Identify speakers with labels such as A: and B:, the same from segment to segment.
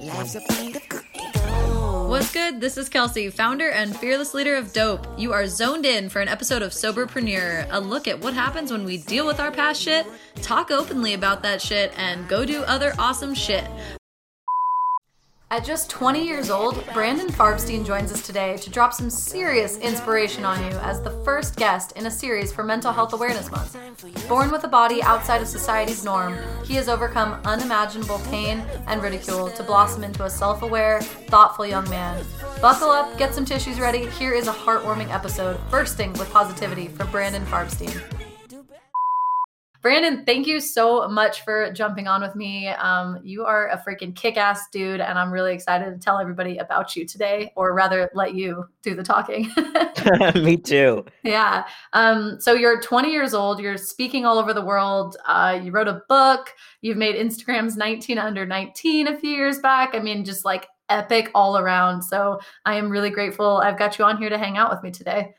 A: Life's a of cookie
B: What's good? This is Kelsey, founder and fearless leader of Doughp. You are zoned in for an episode of Soberpreneur, a look at what happens when we deal with our past shit, talk openly about that shit, and go do other awesome shit. At just 20 years old, Brandon Farbstein joins us today to drop some serious inspiration on you as the first guest in a series for Mental Health Awareness Month. Born with a body outside of society's norm, he has overcome unimaginable pain and ridicule to blossom into a self aware, thoughtful young man. Buckle up, get some tissues ready. Here is a heartwarming episode bursting with positivity from Brandon Farbstein. Brandon, thank you so much for jumping on with me. Um, you are a freaking kick ass dude, and I'm really excited to tell everybody about you today, or rather, let you do the talking.
C: me too.
B: Yeah. Um, so you're 20 years old, you're speaking all over the world. Uh, you wrote a book, you've made Instagrams 19 under 19 a few years back. I mean, just like epic all around. So I am really grateful I've got you on here to hang out with me today.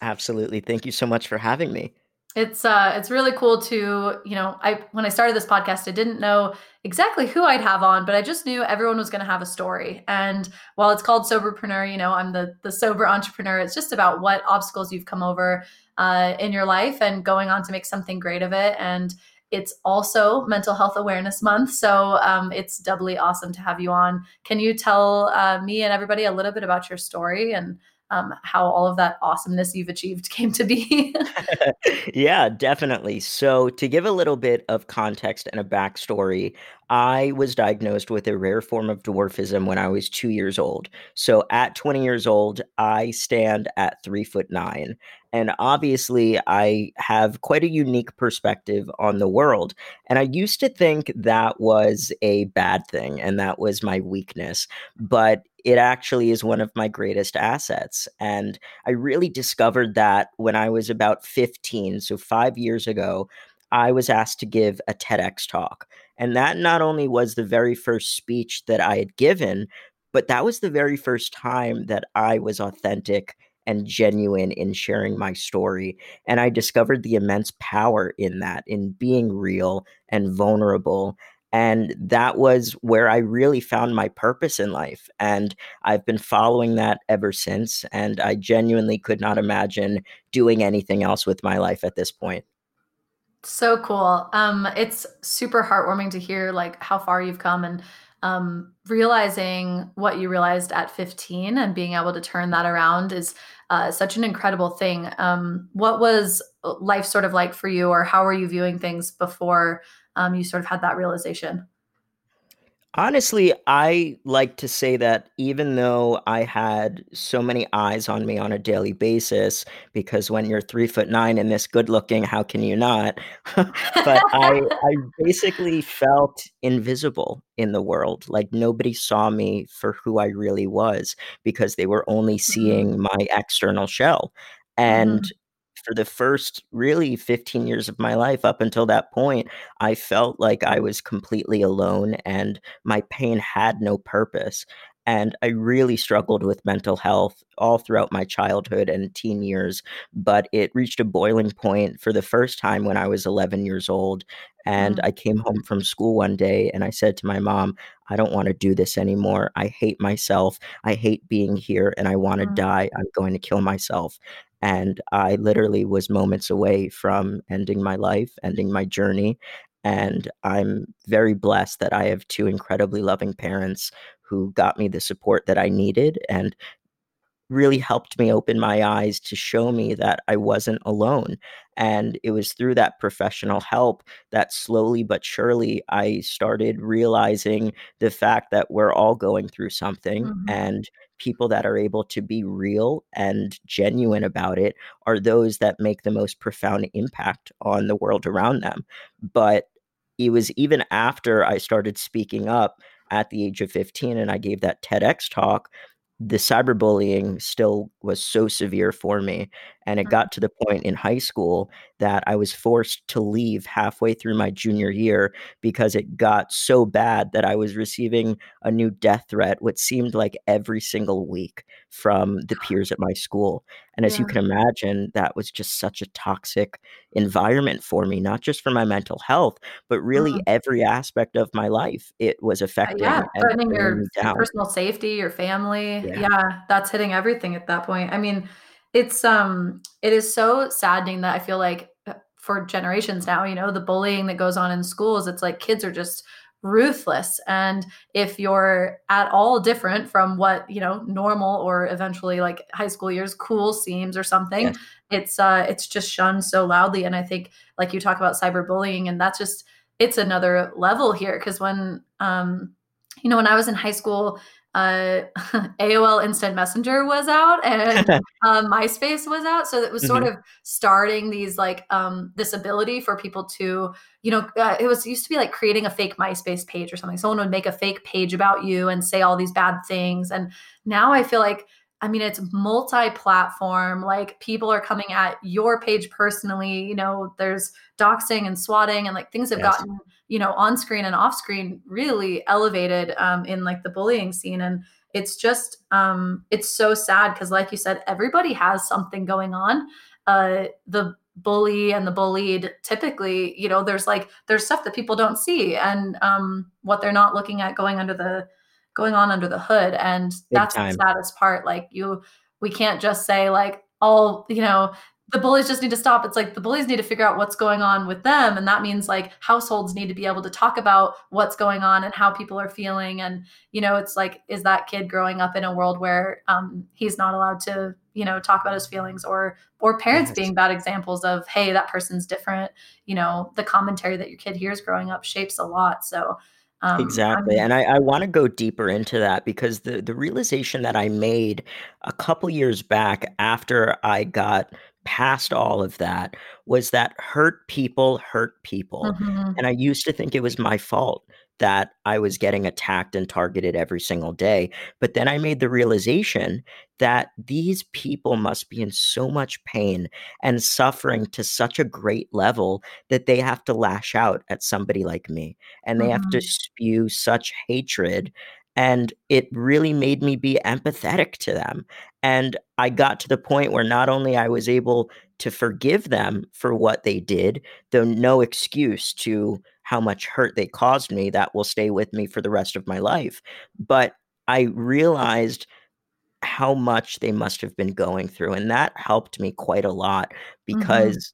C: Absolutely. Thank you so much for having me
B: it's uh it's really cool to you know i when i started this podcast i didn't know exactly who i'd have on but i just knew everyone was going to have a story. And while it's called soberpreneur you know i'm the the sober entrepreneur it's just about what obstacles you've come over uh, in your life and going on to make something great of it. And it's also mental health awareness month so um, it's doubly awesome to have you on. Can you tell uh, me and everybody a little bit about your story and um, how all of that awesomeness you've achieved came to be.
C: yeah, definitely. So, to give a little bit of context and a backstory, I was diagnosed with a rare form of dwarfism when I was two years old. So, at 20 years old, I stand at three foot nine. And obviously, I have quite a unique perspective on the world. And I used to think that was a bad thing and that was my weakness. But it actually is one of my greatest assets. And I really discovered that when I was about 15, so five years ago, I was asked to give a TEDx talk. And that not only was the very first speech that I had given, but that was the very first time that I was authentic and genuine in sharing my story. And I discovered the immense power in that, in being real and vulnerable and that was where I really found my purpose in life. And I've been following that ever since. And I genuinely could not imagine doing anything else with my life at this point.
B: So cool. Um, it's super heartwarming to hear like how far you've come and um, realizing what you realized at 15 and being able to turn that around is uh, such an incredible thing. Um, what was life sort of like for you, or how were you viewing things before um, you sort of had that realization?
C: Honestly, I like to say that even though I had so many eyes on me on a daily basis, because when you're three foot nine and this good looking, how can you not? but I, I basically felt invisible in the world. Like nobody saw me for who I really was because they were only mm-hmm. seeing my external shell. And mm-hmm for the first really 15 years of my life up until that point, I felt like I was completely alone and my pain had no purpose. And I really struggled with mental health all throughout my childhood and teen years. But it reached a boiling point for the first time when I was 11 years old. And mm. I came home from school one day and I said to my mom, I don't want to do this anymore. I hate myself. I hate being here and I want to mm. die. I'm going to kill myself. And I literally was moments away from ending my life, ending my journey. And I'm very blessed that I have two incredibly loving parents who got me the support that I needed and really helped me open my eyes to show me that I wasn't alone. And it was through that professional help that slowly but surely I started realizing the fact that we're all going through something mm-hmm. and people that are able to be real and genuine about it are those that make the most profound impact on the world around them. But it was even after I started speaking up at the age of 15 and I gave that TEDx talk the cyberbullying still was so severe for me And it got to the point in high school that I was forced to leave halfway through my junior year because it got so bad that I was receiving a new death threat, what seemed like every single week from the peers at my school. And as yeah. you can imagine, that was just such a toxic environment for me, not just for my mental health, but really mm-hmm. every aspect of my life. It was uh, affecting
B: yeah, threatening your personal safety, your family. Yeah. yeah, that's hitting everything at that point. I mean, it's um it is so saddening that I feel like uh, for generations now, you know, the bullying that goes on in schools, it's like kids are just ruthless. And if you're at all different from what you know normal or eventually like high school years cool seems or something yeah. it's uh it's just shunned so loudly. And i think like you talk about cyberbullying and that's just it's another level here. Because when um you know when i was in high school uh, AOL Instant Messenger was out and uh, MySpace was out. So it was sort mm-hmm. of starting these like um, this ability for people to, you know, uh, it was used to be like creating a fake MySpace page or something. Someone would make a fake page about you and say all these bad things. And now I feel like, I mean, it's multi platform. Like people are coming at your page personally. You know, there's doxing and swatting and like things have yes. gotten you know on screen and off screen really elevated um, in like the bullying scene. And it's just um, it's so sad because like you said everybody has something going on. Uh, the bully and the bullied typically you know there's like there's stuff that people don't see and um, what they're not looking at going under the going on under the hood. And Big that's time. the saddest part. Like you we can't just say like all you know the bullies just need to stop. It's like the bullies need to figure out what's going on with them. And that means like households need to be able to talk about what's going on and how people are feeling. And, you know, it's like, is that kid growing up in a world where um, he's not allowed to, you know, talk about his feelings or, or parents yes. being bad examples of, hey, that person's different. You know, the commentary that your kid hears growing up shapes a lot. So,
C: um, exactly. I'm, and I, I want to go deeper into that because the, the realization that I made a couple years back after I got past all of that was that hurt people hurt people. Mm-hmm. And I used to think it was my fault that I was getting attacked and targeted every single day. But then I made the realization that these people must be in so much pain and suffering to such a great level that they have to lash out at somebody like me and they mm-hmm. have to mm-hmm. spew such hatred and it really made me be empathetic to them and i got to the point where not only i was able to forgive them for what they did though no excuse to how much hurt they caused me that will stay with me for the rest of my life but i realized how much they must have been going through and that helped me quite a lot mm-hmm. because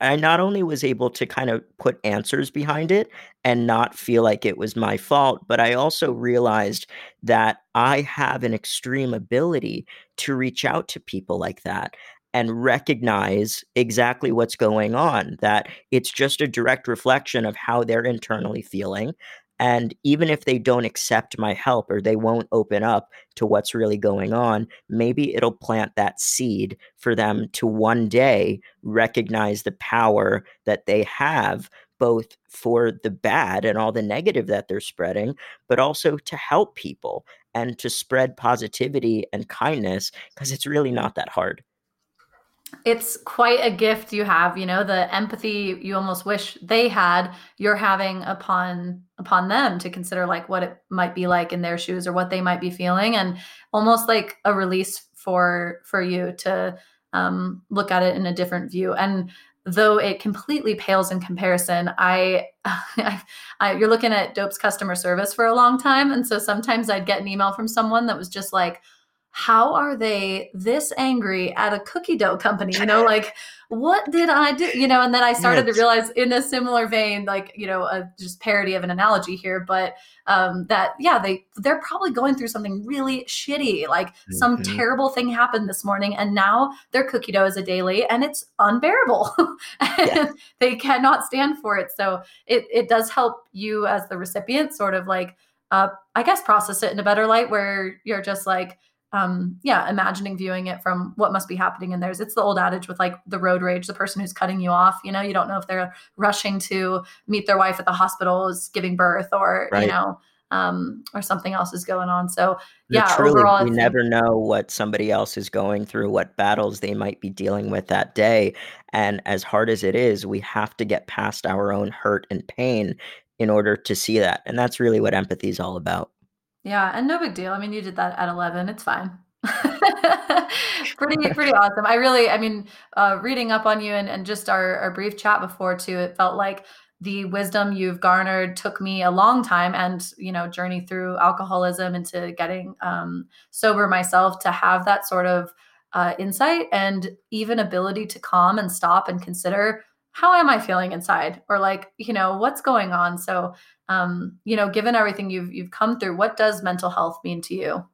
C: I not only was able to kind of put answers behind it and not feel like it was my fault, but I also realized that I have an extreme ability to reach out to people like that and recognize exactly what's going on, that it's just a direct reflection of how they're internally feeling. And even if they don't accept my help or they won't open up to what's really going on, maybe it'll plant that seed for them to one day recognize the power that they have, both for the bad and all the negative that they're spreading, but also to help people and to spread positivity and kindness because it's really not that hard
B: it's quite a gift you have you know the empathy you almost wish they had you're having upon upon them to consider like what it might be like in their shoes or what they might be feeling and almost like a release for for you to um, look at it in a different view. And though it completely pales in comparison I, I, I you're looking at Doughp's customer service for a long time and so sometimes i'd get an email from someone that was just like how are they this angry at a cookie dough company? You know, like what did I do? You know, and then I started yes. to realize in a similar vein, like, you know, a just parody of an analogy here, but um, that yeah, they they're probably going through something really shitty. Like mm-hmm. some terrible thing happened this morning, and now their cookie dough is a daily and it's unbearable. and yeah. they cannot stand for it. So it it does help you as the recipient sort of like uh, I guess process it in a better light where you're just like, um yeah imagining viewing it from what must be happening in theirs it's the old adage with like the road rage the person who's cutting you off you know you don't know if they're rushing to meet their wife at the hospital is giving birth or right. you know um, or something else is going on. So yeah,
C: truly,
B: overall,
C: we never know what somebody else is going through, what battles they might be dealing with that day. And as hard as it is, we have to get past our own hurt and pain in order to see that. And that's really what empathy is all about.
B: Yeah, and no big deal. I mean, you did that at 11. It's fine. pretty pretty awesome. I really, I mean, uh, reading up on you and, and just our, our brief chat before too, it felt like the wisdom you've garnered took me a long time and you know journey through alcoholism into getting um, sober myself to have that sort of uh, insight and even ability to calm and stop and consider how am i feeling inside? Or like you know what's going on? So um, you know given everything you've you've come through what does mental health mean to you?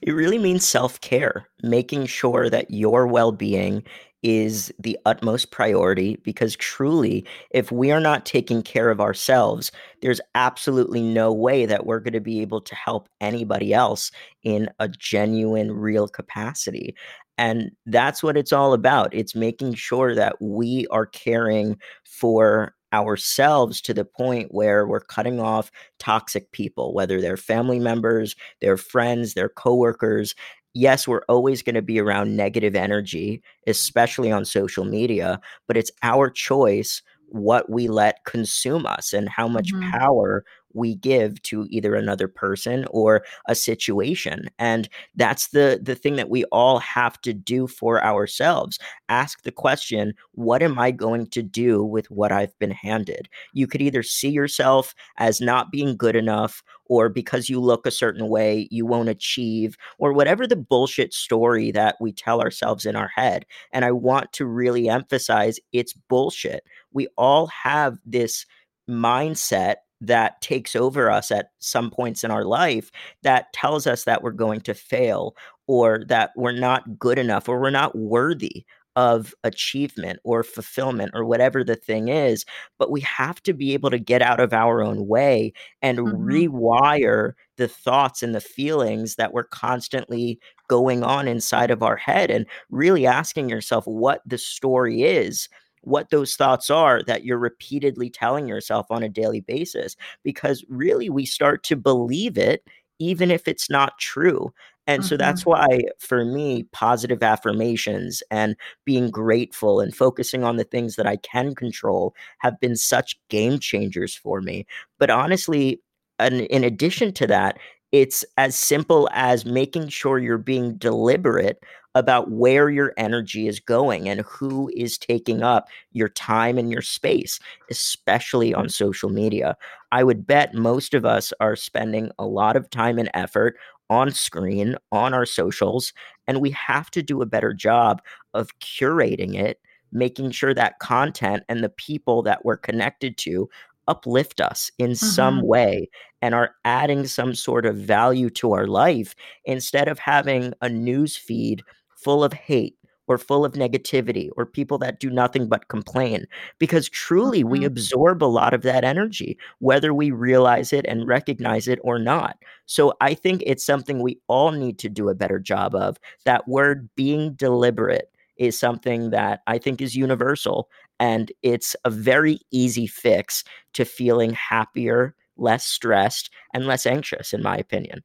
C: It really means self care, making sure that your well being is the utmost priority because truly, if we are not taking care of ourselves, there's absolutely no way that we're going to be able to help anybody else in a genuine, real capacity. And that's what it's all about. It's making sure that we are caring for ourselves to the point where we're cutting off toxic people, whether they're family members, their friends, their coworkers. Yes, we're always going to be around negative energy, especially on social media, but it's our choice what we let consume us and how much mm-hmm. power we give to either another person or a situation and that's the the thing that we all have to do for ourselves. Ask the question what am i going to do with what i've been handed? You could either see yourself as not being good enough or because you look a certain way you won't achieve or whatever the bullshit story that we tell ourselves in our head and i want to really emphasize it's bullshit. We all have this mindset that takes over us at some points in our life that tells us that we're going to fail or that we're not good enough or we're not worthy of achievement or fulfillment or whatever the thing is. But we have to be able to get out of our own way and mm-hmm. rewire the thoughts and the feelings that were constantly going on inside of our head and really asking yourself what the story is what those thoughts are that you're repeatedly telling yourself on a daily basis because really we start to believe it even if it's not true and mm-hmm. so that's why for me positive affirmations and being grateful and focusing on the things that I can control have been such game changers for me but honestly and in addition to that it's as simple as making sure you're being deliberate about where your energy is going and who is taking up your time and your space, especially on social media. I would bet most of us are spending a lot of time and effort on screen, on our socials, and we have to do a better job of curating it, making sure that content and the people that we're connected to uplift us in mm-hmm. some way and are adding some sort of value to our life instead of having a news feed full of hate or full of negativity or people that do nothing but complain because truly mm-hmm. we absorb a lot of that energy whether we realize it and recognize it or not so i think it's something we all need to do a better job of that word being deliberate is something that I think is universal. And it's a very easy fix to feeling happier, less stressed, and less anxious, in my opinion.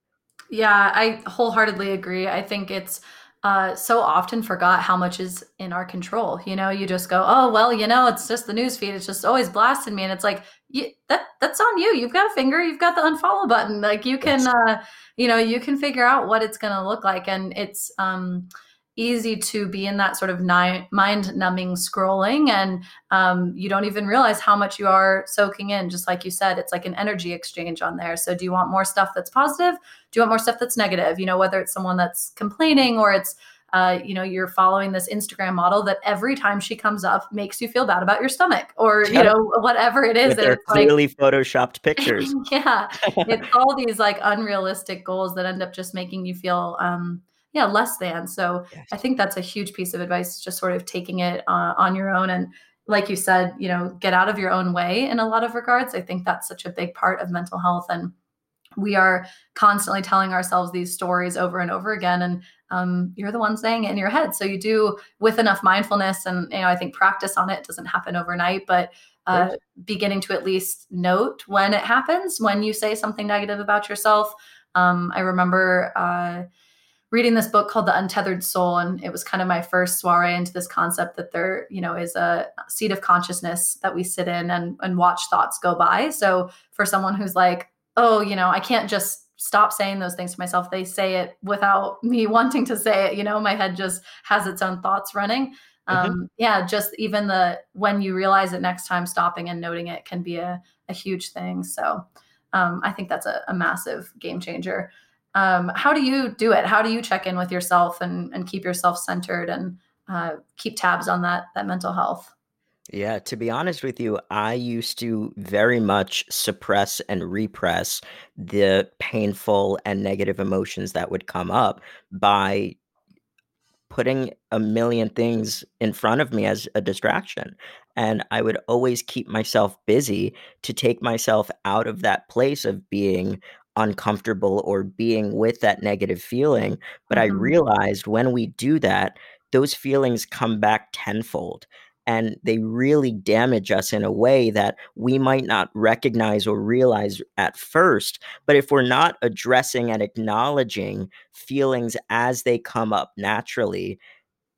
B: Yeah, I wholeheartedly agree. I think it's uh, so often forgot how much is in our control. You know, you just go, oh well, you know, it's just the news feed. It's just always blasting me, and it's like you, that that's on you. You've got a finger. You've got the unfollow button. Like you can, uh, you know, you can figure out what it's going to look like, and it's um, easy to be in that sort of ni- mind numbing scrolling and um, you don't even realize how much you are soaking in just like you said it's like an energy exchange on there so do you want more stuff that's positive do you want more stuff that's negative you know whether it's someone that's complaining or it's uh, you know you're following this instagram model that every time she comes up makes you feel bad about your stomach or you know whatever it is
C: With their clearly like, photoshopped pictures.
B: Yeah. It's all these like unrealistic goals that end up just making you feel um, yeah less than. So yes. i think that's a huge piece of advice just sort of taking it uh, on your own and like you said you know get out of your own way in a lot of regards. I think that's such a big part of mental health and we are constantly telling ourselves these stories over and over again and um, you're the one saying it in your head. So you do with enough mindfulness and you know I think practice on it doesn't happen overnight, but uh, beginning to at least note when it happens when you say something negative about yourself. Um, I remember uh, reading this book called The Untethered Soul, and it was kind of my first soiree into this concept that there, you know, is a seat of consciousness that we sit in and, and watch thoughts go by. So for someone who's like, oh, you know, I can't just stop saying those things to myself. They say it without me wanting to say it. You know, my head just has its own thoughts running. Mm-hmm. Um, yeah, just even the when you realize it next time, stopping and noting it can be a, a huge thing. So um, I think that's a, a massive game changer. Um, how do you do it? How do you check in with yourself and, and keep yourself centered and uh, keep tabs on that that mental health?
C: Yeah, to be honest with you, I used to very much suppress and repress the painful and negative emotions that would come up by putting a million things in front of me as a distraction. And I would always keep myself busy to take myself out of that place of being uncomfortable or being with that negative feeling. But mm-hmm. I realized when we do that, those feelings come back tenfold and they really damage us in a way that we might not recognize or realize at first. But if we're not addressing and acknowledging feelings as they come up naturally,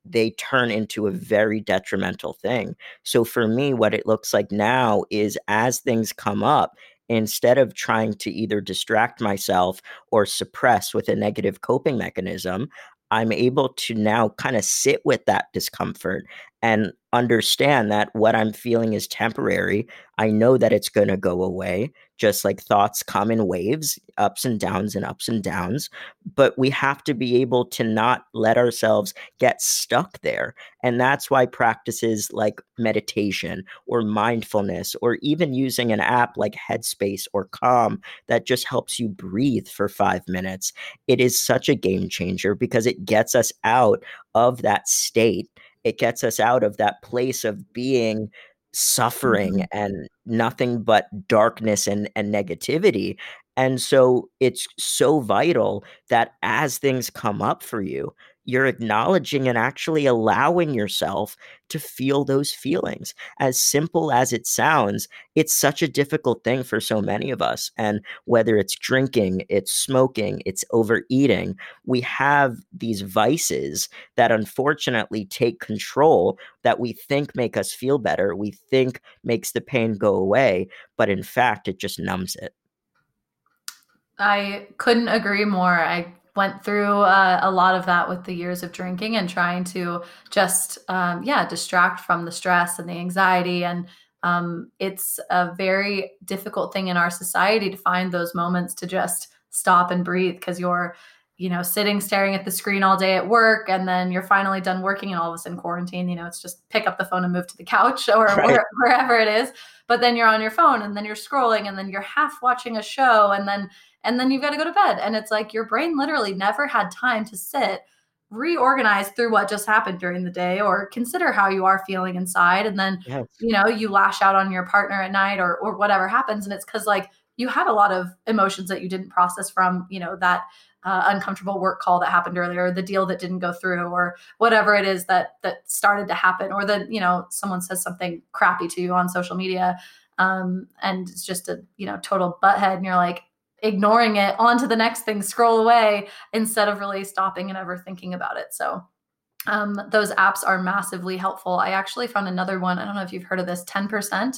C: they turn into a very detrimental thing. So for me, what it looks like now is as things come up, instead of trying to either distract myself or suppress with a negative coping mechanism, I'm able to now kind of sit with that discomfort and understand that what I'm feeling is temporary. I know that it's going to go away, just like thoughts come in waves, ups and downs and ups and downs. But we have to be able to not let ourselves get stuck there. And that's why practices like meditation or mindfulness, or even using an app like Headspace or Calm that just helps you breathe for five minutes, it is such a game changer because it gets us out of that state it gets us out of that place of being suffering mm-hmm. and nothing but darkness and, and negativity. And so it's so vital that as things come up for you, you're acknowledging and actually allowing yourself to feel those feelings. As simple as it sounds, it's such a difficult thing for so many of us. And whether it's drinking, it's smoking, it's overeating, we have these vices that unfortunately take control that we think make us feel better, we think makes the pain go away, but in fact, it just numbs it.
B: I couldn't agree more. I went through uh, a lot of that with the years of drinking and trying to just um, yeah distract from the stress and the anxiety and um, it's a very difficult thing in our society to find those moments to just stop and breathe because you're you know sitting staring at the screen all day at work and then you're finally done working and all of a sudden quarantine you know it's just pick up the phone and move to the couch or right. where, wherever it is but then you're on your phone and then you're scrolling and then you're half watching a show and then and then you've got to go to bed. And it's like your brain literally never had time to sit, reorganize through what just happened during the day, or consider how you are feeling inside. And then, yes. you know, you lash out on your partner at night or or whatever happens. And it's because like you had a lot of emotions that you didn't process from, you know, that uh, uncomfortable work call that happened earlier, the deal that didn't go through, or whatever it is that that started to happen, or that you know someone says something crappy to you on social media, um, and it's just a you know total butthead, and you're like, ignoring it onto the next thing, scroll away instead of really stopping and ever thinking about it. So um, those apps are massively helpful. I actually found another one. I don't know if you've heard of this 10%.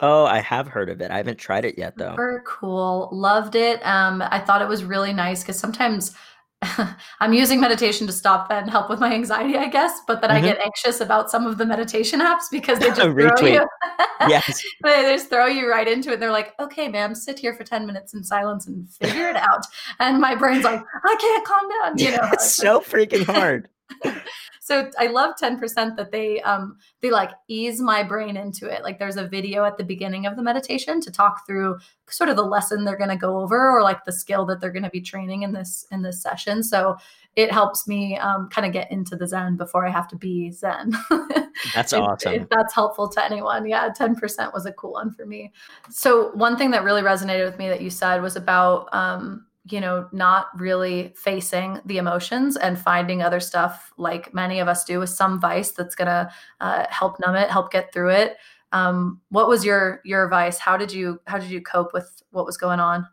C: Oh, I have heard of it. I haven't tried it yet though.
B: Super cool. Loved it. Um, I thought it was really nice because sometimes I'm using meditation to stop that and help with my anxiety, I guess, but then mm-hmm. I get anxious about some of the meditation apps because they just throw you. yes. they just throw you right into it. And They're like, okay, ma'am, sit here for 10 minutes in silence and figure it out. And my brain's like, I can't calm down. You know,
C: it's so freaking hard.
B: so I love 10% that they um they like ease my brain into it. Like there's a video at the beginning of the meditation to talk through sort of the lesson they're going to go over or like the skill that they're going to be training in this in this session. So it helps me um, kind of get into the zen before I have to be zen.
C: That's if, awesome.
B: If that's helpful to anyone. Yeah, 10% was a cool one for me. So one thing that really resonated with me that you said was about um you know, not really facing the emotions and finding other stuff like many of us do with some vice that's going to uh, help numb it, help get through it. Um, what was your your vice? How did you how did you cope with what was going on?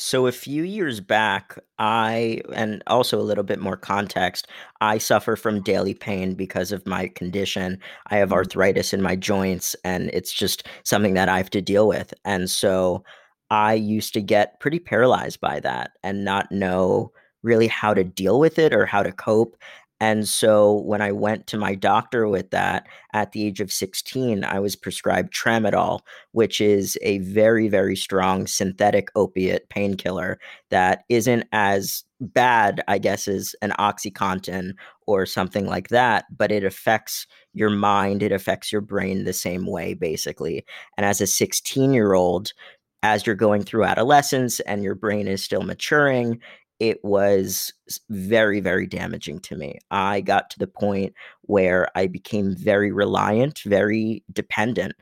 C: So a few years back, I and also a little bit more context, I suffer from daily pain because of my condition. I have
B: Mhm.
C: arthritis in my joints and it's just something that I have to deal with. And so I used to get pretty paralyzed by that and not know really how to deal with it or how to cope. And so when I went to my doctor with that at the age of 16, I was prescribed tramadol, which is a very, very strong synthetic opiate painkiller that isn't as bad, I guess, as an Oxycontin or something like that, but it affects your mind, it affects your brain the same way, basically. And as a 16 year old, as you're going through adolescence and your brain is still maturing, it was very, very damaging to me. I got to the point where I became very reliant, very dependent,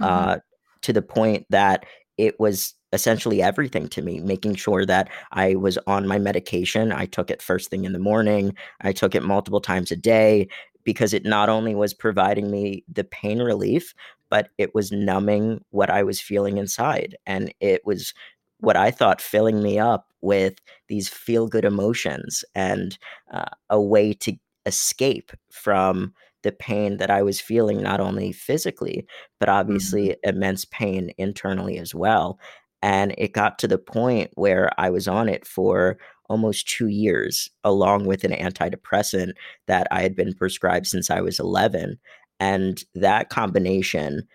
B: Mhm.
C: uh, to the point that it was essentially everything to me, making sure that I was on my medication. I took it first thing in the morning, I took it multiple times a day because it not only was providing me the pain relief, but it was numbing what I was feeling inside. And it was what I thought filling me up with these feel good emotions and uh, a way to escape from the pain that I was feeling, not only physically, but
B: Mhm.
C: obviously immense pain internally as well. And it got to the point where I was on it for almost two years, along with an antidepressant that I had been prescribed since I was 11. And that combination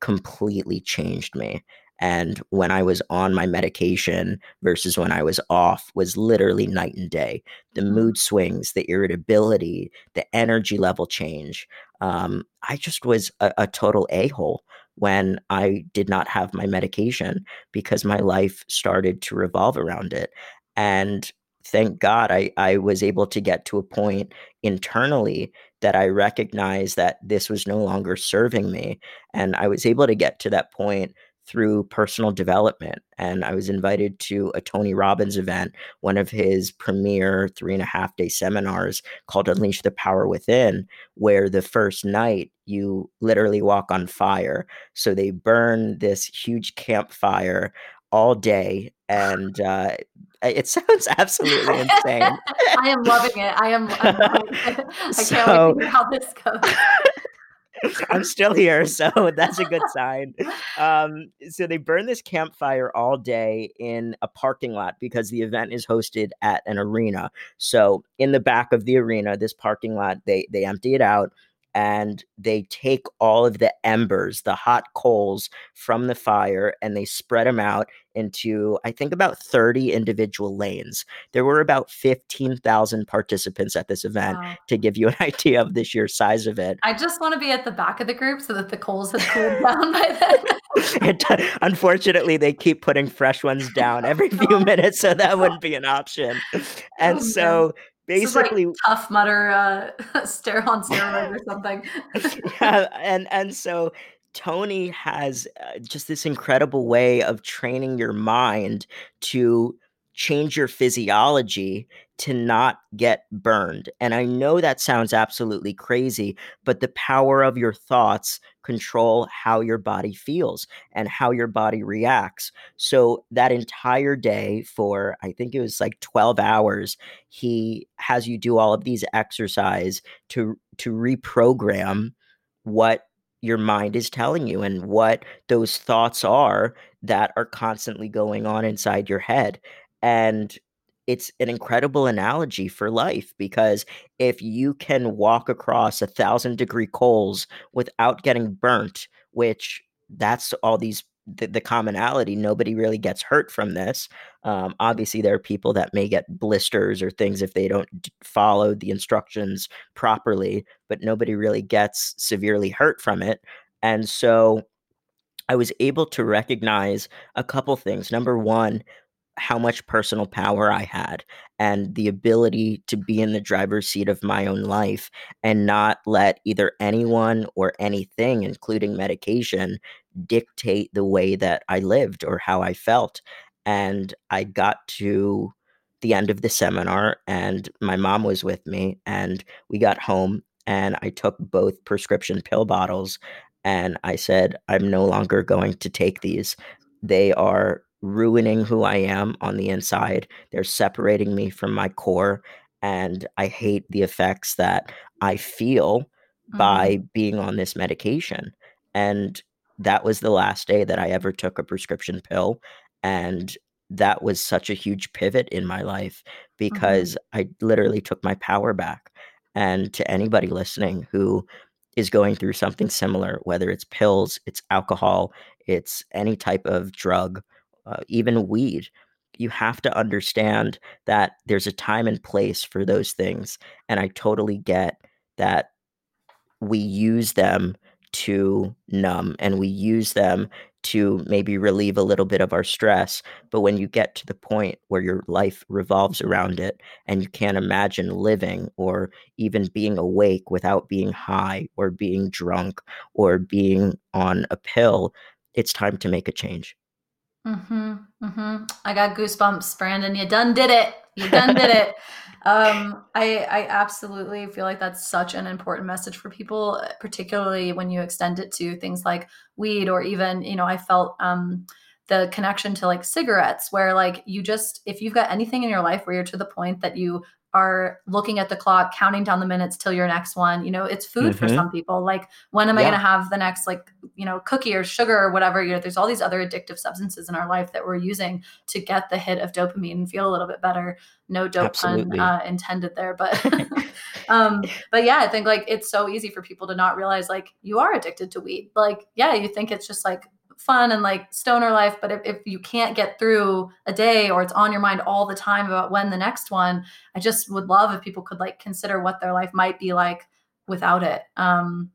C: completely changed me. And when I was on my medication versus when I was off was literally night and day. The
B: Mhm.
C: mood swings, the irritability, the energy level change. Um, I just was a, a total a hole when I did not have my medication because my life started to revolve around it. And thank God I, I was able to get to a point internally that I recognized that this was no longer serving me and I was able to get to that point through personal development. And I was invited to a Tony Robbins event, one of his premier three and a half day seminars called Unleash the Power Within, where the first night you literally walk on fire. So they burn this huge campfire all day. And uh, it sounds absolutely insane.
B: I am loving it. I am. I can't wait to hear how this goes.
C: I'm still here, so that's a good sign. Um, so they burn this campfire all day in a parking lot because the event is hosted at an arena. So in the back of the arena, this parking lot, they they empty it out and they take all of the embers, the hot coals from the fire, and they spread them out into, I think, about 30 individual lanes. There were about 15,000 participants at this event
B: Wow.
C: to give you an idea of this year's size of it.
B: I just want to be at the back of the group so that the coals have cooled down by then.
C: It, unfortunately, they keep putting fresh ones down every few oh. minutes, so that wouldn't be an option. Oh, and
B: Oh, man.
C: so
B: Is like
C: basically,
B: Tough Mudder uh, stare on steroids or something.
C: yeah, and and so Tony has uh, just this incredible way of training your mind to change your physiology to not get burned. And I know that sounds absolutely crazy, but the power of your thoughts control how your body feels and how your body reacts. So that entire day for I think it was like 12 hours, he has you do all of these exercise to to reprogram what your mind is telling you and what those thoughts are that are constantly going on inside your head. And it's an incredible analogy for life because if you can walk across a thousand degree coals without getting burnt, which that's all these the, the commonality nobody really gets hurt from this um, obviously there are people that may get blisters or things if they don't follow the instructions properly but nobody really gets severely hurt from it. And so i was able to recognize a couple things. Number one how much personal power I had and the ability to be in the driver's seat of my own life and not let either anyone or anything, including medication, dictate the way that I lived or how I felt. And I got to the end of the seminar, and my mom was with me, and we got home, and I took both prescription pill bottles, and I said, I'm no longer going to take these. They are ruining who I am on the inside. They're separating me from my core. And I hate the effects that I feel mm-hmm. by being on this medication. And that was the last day that I ever took a prescription pill. And that was such a huge pivot in my life because mm-hmm. I literally took my power back. And to anybody listening who is going through something similar, whether it's pills, it's alcohol, it's any type of drug, uh, even weed, you have to understand that there's a time and place for those things. And I totally get that we use them to numb and we use them to maybe relieve a little bit of our stress. But when you get to the point where your life revolves around it and you can't imagine living or even being awake without being high or being drunk or being on a pill, it's time to make a change.
B: Mm-hmm. Mm-hmm. I got goosebumps, Brandon. You done did it. You done did it. Um, I I absolutely feel like that's such an important message for people, particularly when you extend it to things like weed or even, you know, I felt um the connection to like cigarettes where like you just if you've got anything in your life where you're to the point that you are looking at the clock, counting down the minutes till your next one. You know, it's food mm-hmm. for some people. Like, when am yeah. I going to have the next, like, you know, cookie or sugar or whatever? You know, there's all these other addictive substances in our life that we're using to get the hit of dopamine and feel a little bit better. No dope pun uh, intended there, but, um, but yeah, I think like it's so easy for people to not realize like you are addicted to weed. Like, yeah, you think it's just like fun and like stoner life but if, if you can't get through a day or it's on your mind all the time about when the next one i just would love if people could like consider what their life might be like without it. Um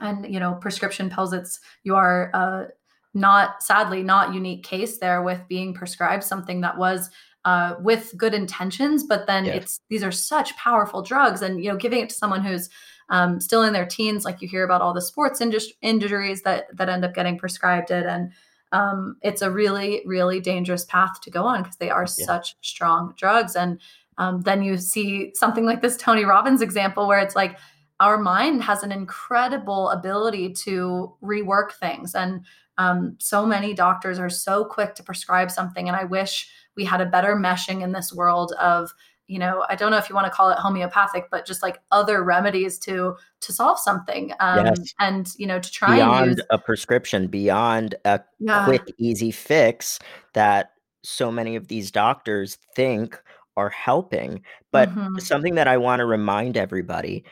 B: and you know prescription pills it's you are uh not sadly not unique case there with being prescribed something that was uh, with good intentions but then it's these are such powerful drugs and you know giving it to someone who's um, still in their teens, like you hear about all the sports industry injuries that that end up getting prescribed it, and um, it's a really really dangerous path to go on because they are yeah. such strong drugs. And um, then you see something like this Tony Robbins example where it's like our mind has an incredible ability to rework things and um, so many doctors are so quick to prescribe something and i wish we had a better meshing in this world of you know i don't know if you want to call it homeopathic but just like other remedies to to solve something um, yes. and you know to try
C: beyond
B: use-
C: a prescription beyond a yeah. quick easy fix that so many of these doctors think are helping but mm-hmm. something that i want to remind everybody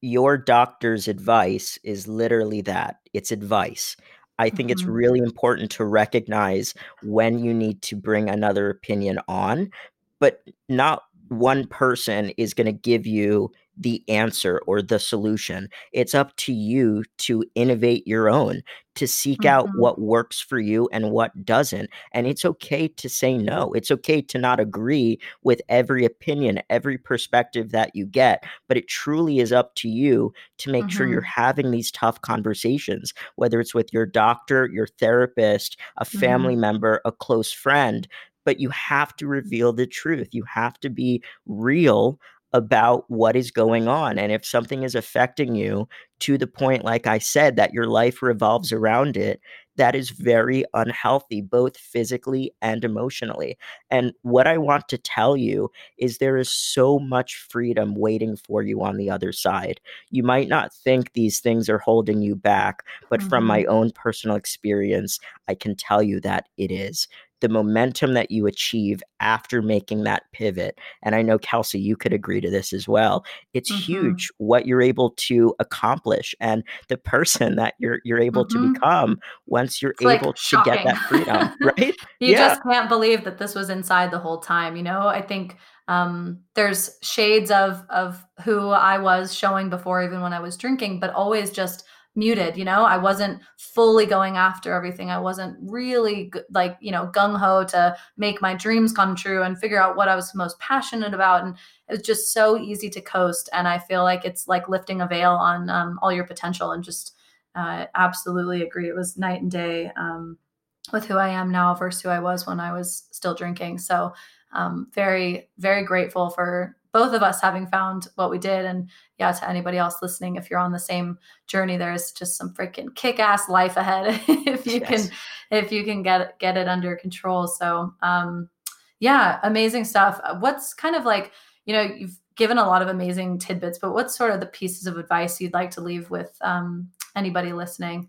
C: your doctor's advice is literally that it's advice I think mm-hmm. it's really important to recognize when you need to bring another opinion on, but not one person is going to give you the answer or the solution. It's up to you to innovate your own, to seek mm-hmm. out what works for you and what doesn't. And it's okay to say no. It's okay to not agree with every opinion, every perspective that you get, but it truly is up to you to make mm-hmm. sure you're mm-hmm. having these tough conversations, whether it's with your doctor, your therapist, a family mm-hmm. member, a close friend, but you have to reveal the truth. You have to be real about what is going on. And if something is affecting you to the point, like I said, that your life revolves around it, that is very unhealthy, both physically and emotionally. And what I want to tell you is there is so much freedom waiting for you on the other side. You might not think these things are holding you back, but mm-hmm. from my mm-hmm. own personal experience, I can tell you that it is the momentum that you achieve after making that pivot. And I know, Kelsey, you could agree to this as well. It's mm-hmm. huge what you're able to accomplish and the person that you're you're able mm-hmm. to become once you're it's able like to get that freedom. Right?
B: you yeah. just can't believe that this was inside the whole time. You know, I think um, there's shades of of who I was showing before, even when I was drinking, but always just muted you know? I wasn't fully going after everything. I wasn't really like you know gung-ho to make my dreams come true and figure out what i was most passionate about. And it was just so easy to coast and i feel like it's like lifting a veil on um, all your potential and just uh, absolutely agree. It was night and day um, with who I am now versus who I was when I was still drinking. So, um, very, very grateful for both of us having found what we did. And yeah, to anybody else listening, if you're on the same journey, there's just some freaking kick-ass life ahead if you yes. can, if you can get get it under control. So, um, yeah, amazing stuff. What's kind of like, you know, you've given a lot of amazing tidbits, but what's sort of the pieces of advice you'd like to leave with um, anybody listening?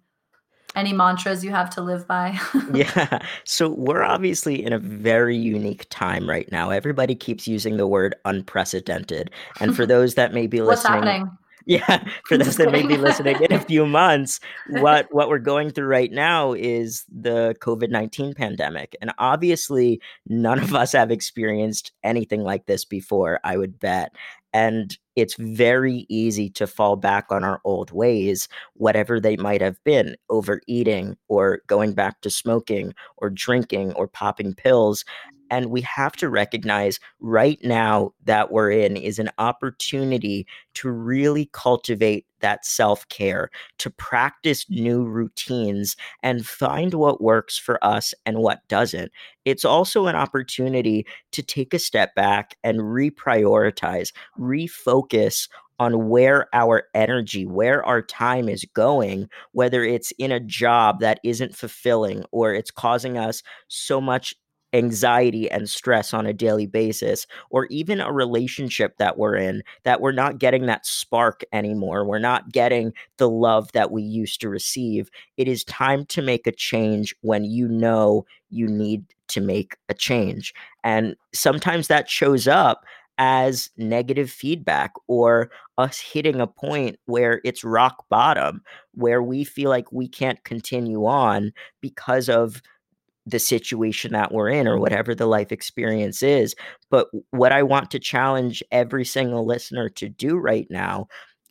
B: Any mantras you have to live by?
C: yeah. So we're obviously in a very unique time right now. Everybody keeps using the word unprecedented. And for those that may be listening,
B: what's happening?
C: Yeah, for those that may be listening in a few months, what what we're going through right now is the COVID nineteen pandemic, and obviously, none of us have experienced anything like this before. I would bet, and it's very easy to fall back on our old ways, whatever they might have been overeating or going back to smoking or drinking or popping pills. And we have to recognize right now that we're in is an opportunity to really cultivate that self care, to practice new routines and find what works for us and what doesn't. It's also an opportunity to take a step back and reprioritize, refocus on where our energy, where our time is going, whether it's in a job that isn't fulfilling or it's causing us so much anxiety and stress on a daily basis, or even a relationship that we're in that we're not getting that spark anymore. We're not getting the love that we used to receive. It is time to make a change when you know you need to make a change. And sometimes that shows up as negative feedback or us hitting a point where it's rock bottom, where we feel like we can't continue on because of the situation that we're in or whatever the life experience is. But what I want to challenge every single listener to do right now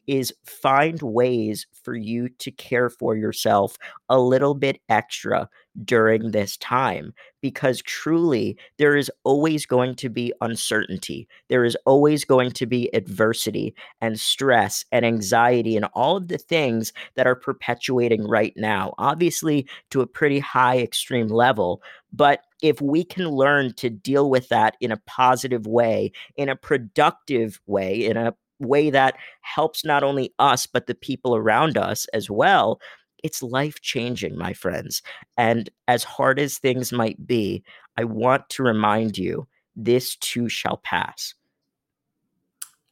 C: is find ways for you to care for yourself a little bit extra during this time because truly there is always going to be uncertainty. There is always going to be adversity and stress and anxiety and all of the things that are perpetuating right now, obviously to a pretty high extreme level. But if we can learn to deal with that in a positive way, in a productive way, in a way that helps not only us, but the people around us as well, it's life changing, my friends. And as hard as things might be, I want to remind you this too shall pass.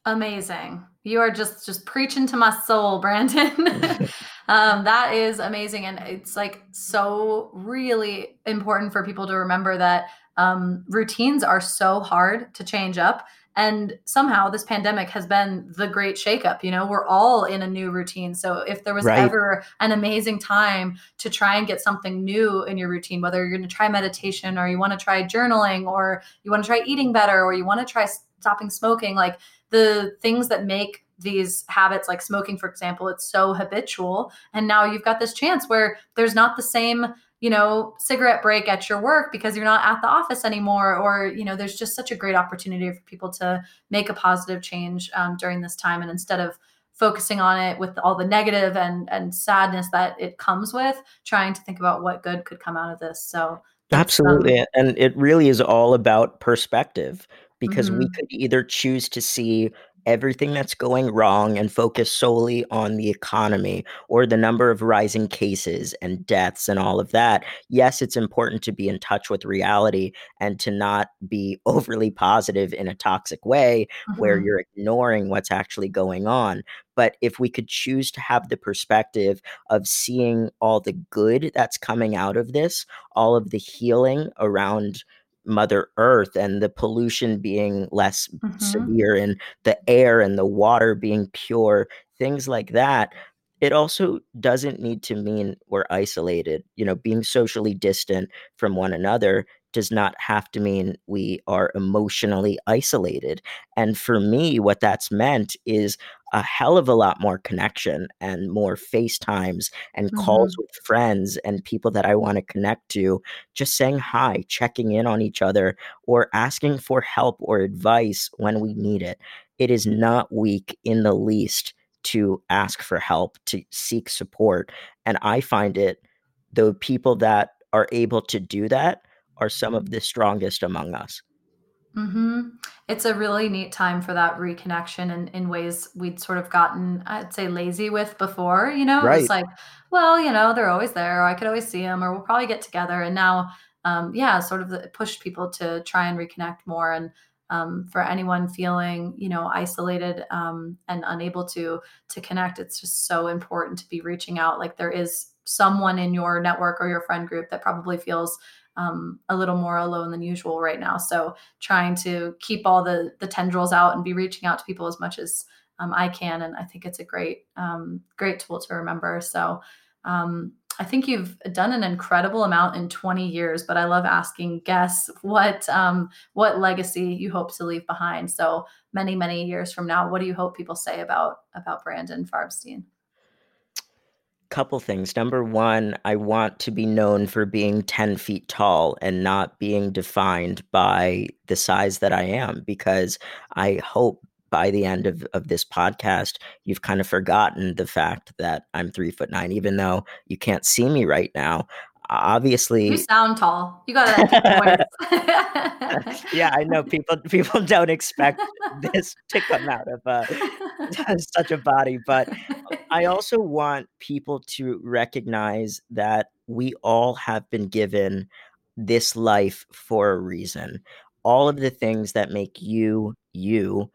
B: Amazing. You are just just preaching to my soul, Brandon. um, that is amazing, and it's like so really important for people to remember that um, routines are so hard to change up and somehow this pandemic has been the great shakeup. You know, we're all in a new routine. So if there was right. ever an amazing time to try and get something new in your routine, whether you're going to try meditation or you want to try journaling or you want to try eating better or you want to try stopping smoking, like the things that make these habits like smoking for example it's so habitual and now you've got this chance where there's not the same you know, cigarette break at your work because you're not at the office anymore, or you know, there's just such a great opportunity for people to make a positive change um, during this time, and instead of focusing on it with all the negative and and sadness that it comes with, trying to think about what good could come out of this. So
C: absolutely, um, and it really is all about perspective because mm-hmm. we could either choose to see everything that's going wrong and focus solely on the economy or the number of rising cases and deaths and all of that. Yes, it's important to be in touch with reality and to not be overly positive in a toxic way mm-hmm. where you're ignoring what's actually going on. But if we could choose to have the perspective of seeing all the good that's coming out of this, all of the healing around mother earth and the pollution being less mm-hmm. severe and the air and the water being pure things like that it also doesn't need to mean we're isolated you know being socially distant from one another does not have to mean we are emotionally isolated. And for me, what that's meant is a hell of a lot more connection and more FaceTimes and mm-hmm. calls with friends and people that I want to connect to, just saying hi, checking in on each other, or asking for help or advice when we need it. It is not weak in the least to ask for help, to seek support. And I find it the people that are able to do that are some of the strongest among us.
B: Mm-hmm. It's a really neat time for that reconnection in, in ways we'd sort of gotten, I'd say, lazy with before. You know,
C: right.
B: it's like, well, you know, they're always there, or I could always see them, or we'll probably get together. And now, um, yeah, sort of the, pushed people to try and reconnect more. And um, for anyone feeling, you know, isolated um, and unable to to connect, it's just so important to be reaching out. Like there is someone in your network or your friend group that probably feels um, a little more alone than usual right now. So trying to keep all the the tendrils out and be reaching out to people as much as um, I can, and I think it's a great um, great tool to remember. So um, I think you've done an incredible amount in 20 years, but I love asking guests what um, what legacy you hope to leave behind. So many many years from now, what do you hope people say about about Brandon Farbstein?
C: couple things. Number one, I want to be known for being 10 feet tall and not being defined by the size that I am, because I hope by the end of, of this podcast, you've kind of forgotten the fact that I'm three foot nine, even though you can't see me right now. Obviously
B: you sound tall. You got that.
C: yeah i know. People people don't expect this to come out of uh, such a body but i also want people to recognize that we all have been given this life for a reason. All of the things that make you you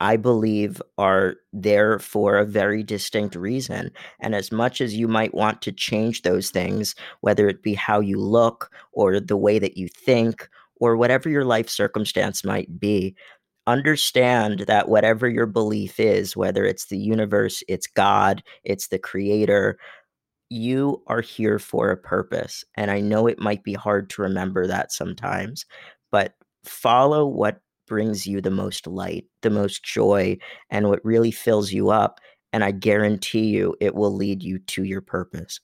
C: I believe are there for a very distinct reason. And as much as you might want to change those things, whether it be how you look or the way that you think or whatever your life circumstance might be, understand that whatever your belief is, whether it's the universe, it's God, it's the creator, you are here for a purpose. And I know it might be hard to remember that sometimes, but follow what brings you the most light, the most joy, and what really fills you up. And I guarantee you it will lead you to your purpose.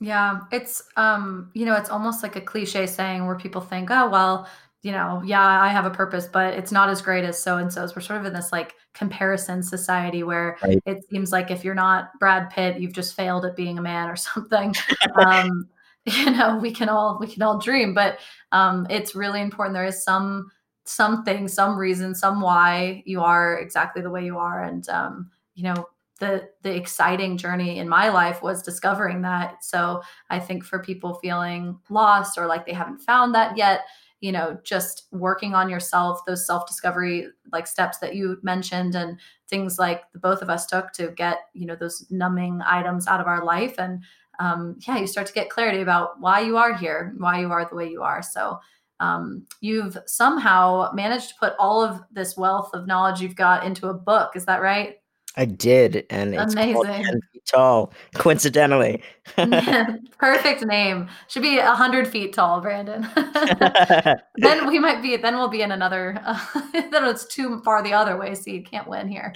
B: Yeah, it's um, you know, it's almost like a cliche saying where people think, "Oh, well, you know, yeah, I have a purpose, but it's not as great as so and so's." We're sort of in this like comparison society where right. it seems like if you're not Brad Pitt, you've just failed at being a man or something. um, you know, we can all we can all dream, but um, it's really important. There is some something, some reason, some why you are exactly the way you are. And um, you know, the the exciting journey in my life was discovering that. So I think for people feeling lost or like they haven't found that yet, you know, just working on yourself, those self-discovery like steps that you mentioned and things like the both of us took to get, you know, those numbing items out of our life. And um, yeah, you start to get clarity about why you are here, why you are the way you are. So um, you've somehow managed to put all of this wealth of knowledge you've got into a book. Is that right?
C: I did, and it's amazing. Feet tall, coincidentally.
B: Perfect name. Should be hundred feet tall, Brandon. then we might be. Then we'll be in another. Uh, then it's too far the other way, so you can't win here.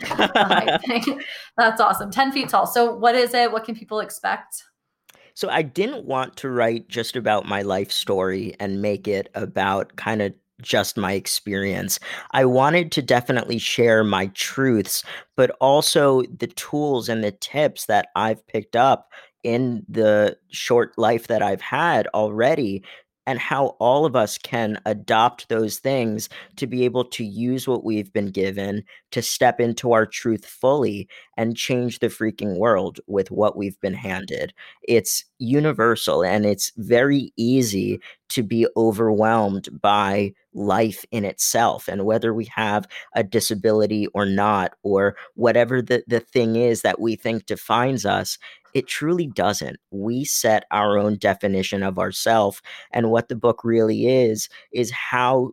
B: That's awesome. Ten feet tall. So, what is it? What can people expect?
C: So I didn't want to write just about my life story and make it about kind of just my experience. I wanted to definitely share my truths, but also the tools and the tips that I've picked up in the short life that I've had already and how all of us can adopt those things to be able to use what we've been given to step into our truth fully and change the freaking world with what we've been handed. It's universal and it's very easy to be overwhelmed by life in itself and whether we have a disability or not or whatever the, the thing is that we think defines us it truly doesn't. We set our own definition of ourself. And what the book really is, is how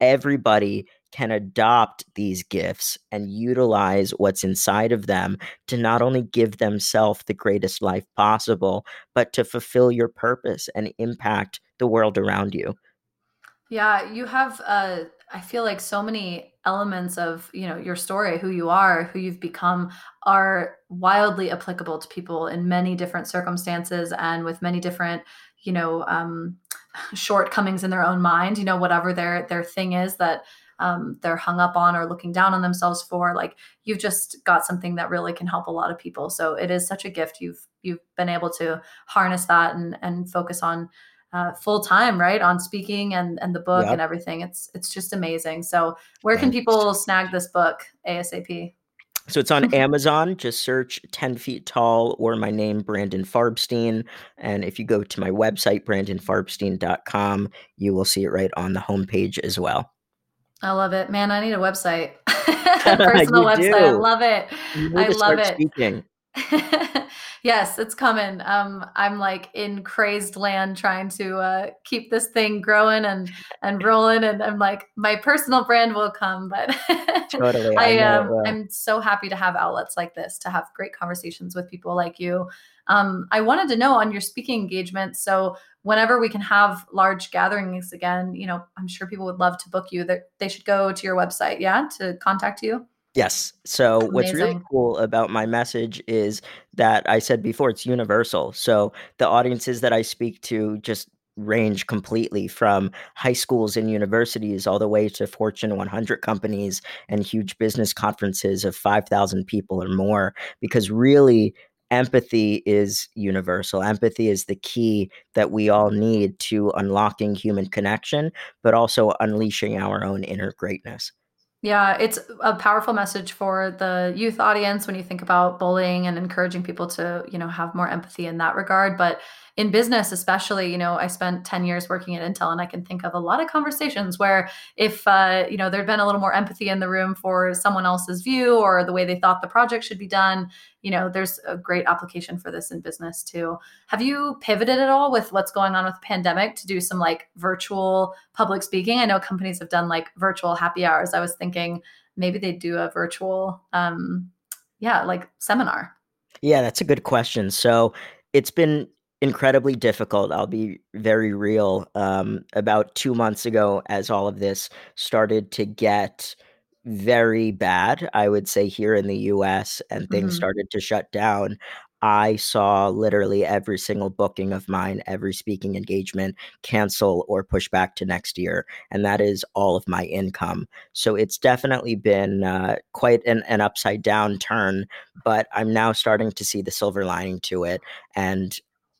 C: everybody can adopt these gifts and utilize what's inside of them to not only give themselves the greatest life possible, but to fulfill your purpose and impact the world around you.
B: Yeah, you have uh I feel like so many elements of, you know, your story, who you are, who you've become are wildly applicable to people in many different circumstances and with many different, you know, um shortcomings in their own mind, you know, whatever their their thing is that um, they're hung up on or looking down on themselves for like you've just got something that really can help a lot of people. So it is such a gift. You've you've been able to harness that and and focus on uh, full time, right, on speaking and and the book yep. and everything. It's it's just amazing. So, where can people snag this book ASAP?
C: So it's on Amazon. Just search 10 Feet Tall or my name, Brandon Farbstein. And if you go to my website, brandonfarbstein.com, you will see it right on the homepage as well.
B: I love it. Man, I need a website. A personal website. Do. I love it. I love it. Yes, it's coming. Um, I'm like in crazed land trying to uh, keep this thing growing and and rolling, and I'm like, my personal brand will come, but totally. I, I um, I'm so happy to have outlets like this to have great conversations with people like you. Um, I wanted to know on your speaking engagement. So whenever we can have large gatherings again, you know, I'm sure people would love to book you. That they should go to your website, yeah, to contact you.
C: Yes. So Amazing. what's really cool about my message is that I said before it's universal. So the audiences that I speak to just range completely from high schools and universities all the way to Fortune 100 companies and huge business conferences of 5,000 people or more because really empathy is universal. Empathy is the key that we all need to unlocking human connection but also unleashing our own inner greatness.
B: Yeah, it's a powerful message for the youth audience when you think about bullying and encouraging people to, you know, have more empathy in that regard. But in business especially you know i spent 10 years working at intel and i can think of a lot of conversations where if uh, you know there'd been a little more empathy in the room for someone else's view or the way they thought the project should be done you know there's a great application for this in business too. Have you pivoted at all with what's going on with the pandemic to do some like virtual public speaking? I know companies have done like virtual happy hours. I was thinking maybe they'd do a virtual um yeah like seminar.
C: Yeah that's a good question. So it's been incredibly difficult. I'll be very real. Um, about two months ago, as all of this started to get very bad, I would say here in the US, and things mm-hmm. started to shut down, I saw literally every single booking of mine, every speaking engagement cancel or push back to next year. And that is all of my income. So it's definitely been uh, quite an, an upside down turn, but I'm now starting to see the silver lining to it. And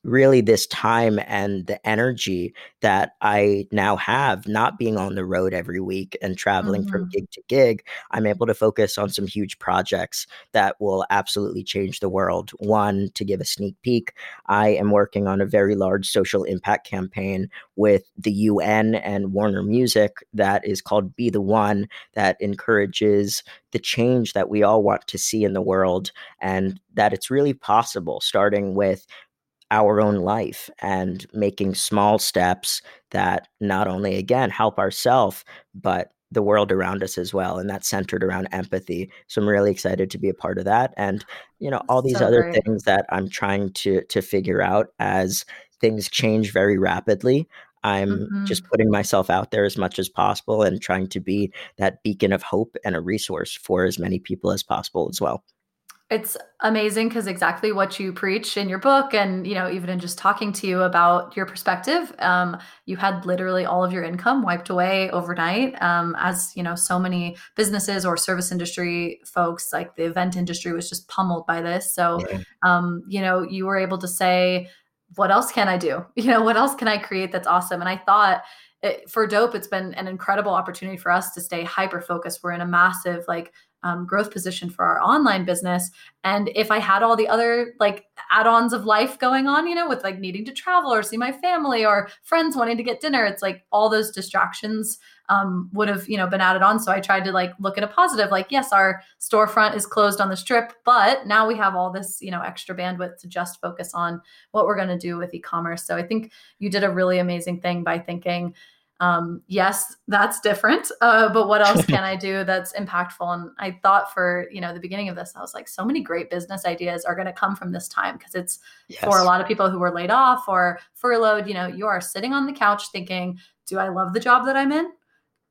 C: really this time and the energy that I now have, not being on the road every week and traveling mm-hmm. from gig to gig, I'm able to focus on some huge projects that will absolutely change the world. One, to give a sneak peek, I am working on a very large social impact campaign with the UN and Warner Music that is called Be the One, that encourages the change that we all want to see in the world and that it's really possible, starting with our own life and making small steps that not only again help ourselves but the world around us as well and that's centered around empathy so i'm really excited to be a part of that and you know all these so other great. things that i'm trying to to figure out as things change very rapidly i'm mm-hmm. just putting myself out there as much as possible and trying to be that beacon of hope and a resource for as many people as possible as well
B: it's amazing because exactly what you preach in your book and you know even in just talking to you about your perspective um, you had literally all of your income wiped away overnight um, as you know so many businesses or service industry folks like the event industry was just pummeled by this. So um, you know you were able to say what else can i do? You know what else can i create that's awesome? And i thought it, for Doughp it's been an incredible opportunity for us to stay hyper focused we're in a massive like um, growth position for our online business. And if I had all the other like add ons of life going on, you know, with like needing to travel or see my family or friends wanting to get dinner, it's like all those distractions um, would have, you know, been added on. So I tried to like look at a positive, like, yes, our storefront is closed on the strip, but now we have all this, you know, extra bandwidth to just focus on what we're going to do with e commerce. So I think you did a really amazing thing by thinking, um, yes, that's different. Uh, but what else can I do that's impactful? And I thought for you know the beginning of this, I was like, so many great business ideas are going to come from this time because it's yes. for a lot of people who were laid off or furloughed. You know, you are sitting on the couch thinking, do I love the job that I'm in?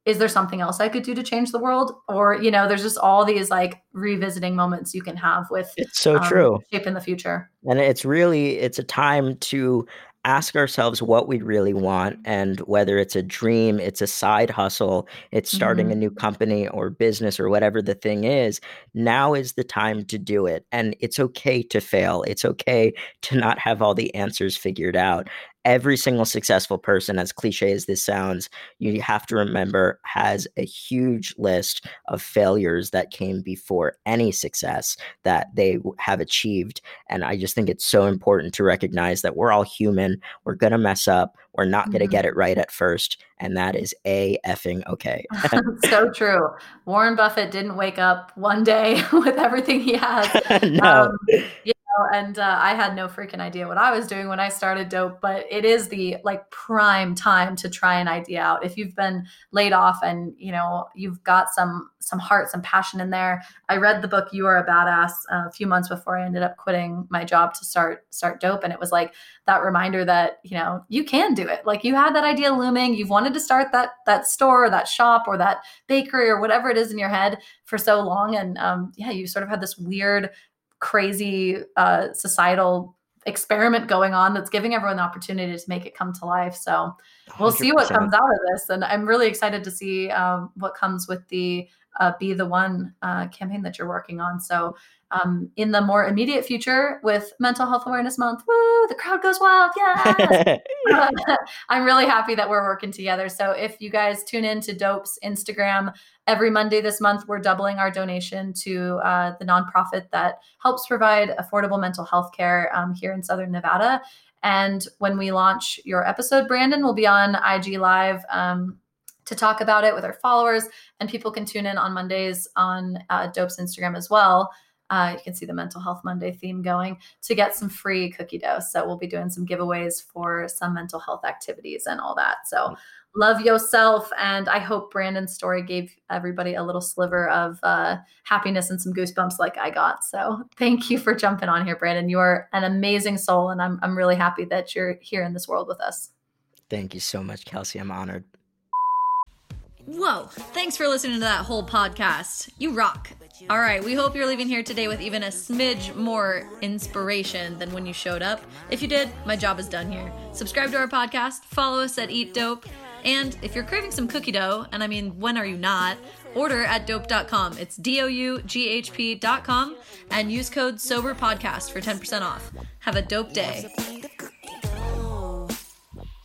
B: Is there something else I could do to change the world? Or you know, there's just all these like revisiting moments you can have with
C: it's so um, true
B: shape in the future.
C: And it's really it's a time to ask ourselves what we really want and whether it's a dream, it's a side hustle, it's starting mm-hmm. a new company or business or whatever the thing is, now is the time to do it. And it's okay to fail. It's okay to not have all the answers figured out every single successful person, as cliche as this sounds, you have to remember has a huge list of failures that came before any success that they have achieved. And I just think it's so important to recognize that we're all human. We're going to mess up. We're not going to mm-hmm. get it right at first. And that is a effing okay.
B: so true. Warren Buffett didn't wake up one day with everything he has.
C: no. Um,
B: yeah, and uh, I had no freaking idea what I was doing when I started Doughp, but it is the like prime time to try an idea out. If you've been laid off and you know you've got some some heart, some passion in there. I read the book "You Are a Badass" uh, a few months before I ended up quitting my job to start start Doughp, and it was like that reminder that you know you can do it. Like you had that idea looming, you've wanted to start that that store, or that shop, or that bakery, or whatever it is in your head for so long, and um, yeah, you sort of had this weird crazy uh, societal experiment going on that's giving everyone the opportunity to make it come to life. So we'll 100%. see what comes out of this. And I'm really excited to see um, what comes with the uh, Be the One uh, campaign that you're working on. So um, in the more immediate future with Mental Health Awareness Month, woo, the crowd goes wild. Yeah. I'm really happy that we're working together. So if you guys tune in to Doughp's Instagram, every Monday this month, we're doubling our donation to uh, the nonprofit that helps provide affordable mental health care um, here in Southern Nevada. And when we launch your episode, Brandon will be on IG Live um, to talk about it with our followers. And people can tune in on Mondays on uh, Doughp's Instagram as well. Uh, you can see the Mental Health Monday theme going to get some free cookie dough. So we'll be doing some giveaways for some mental health activities and all that. So love yourself. And I hope Brandon's story gave everybody a little sliver of uh, happiness and some goosebumps like I got. So thank you for jumping on here, Brandon. You are an amazing soul, and I'm, I'm really happy that you're here in this world with us.
C: Thank you so much, Kelsey. I'm honored.
B: Whoa, thanks for listening to that whole podcast. You rock. All right, we hope you're leaving here today with even a smidge more inspiration than when you showed up. If you did, my job is done here. Subscribe to our podcast, follow us at Eat Doughp, and if you're craving some cookie dough, and I mean, when are you not? Order at doughp.com. It's D O U G H P.com and use code SOBERPODCAST for 10% off. Have a dope day.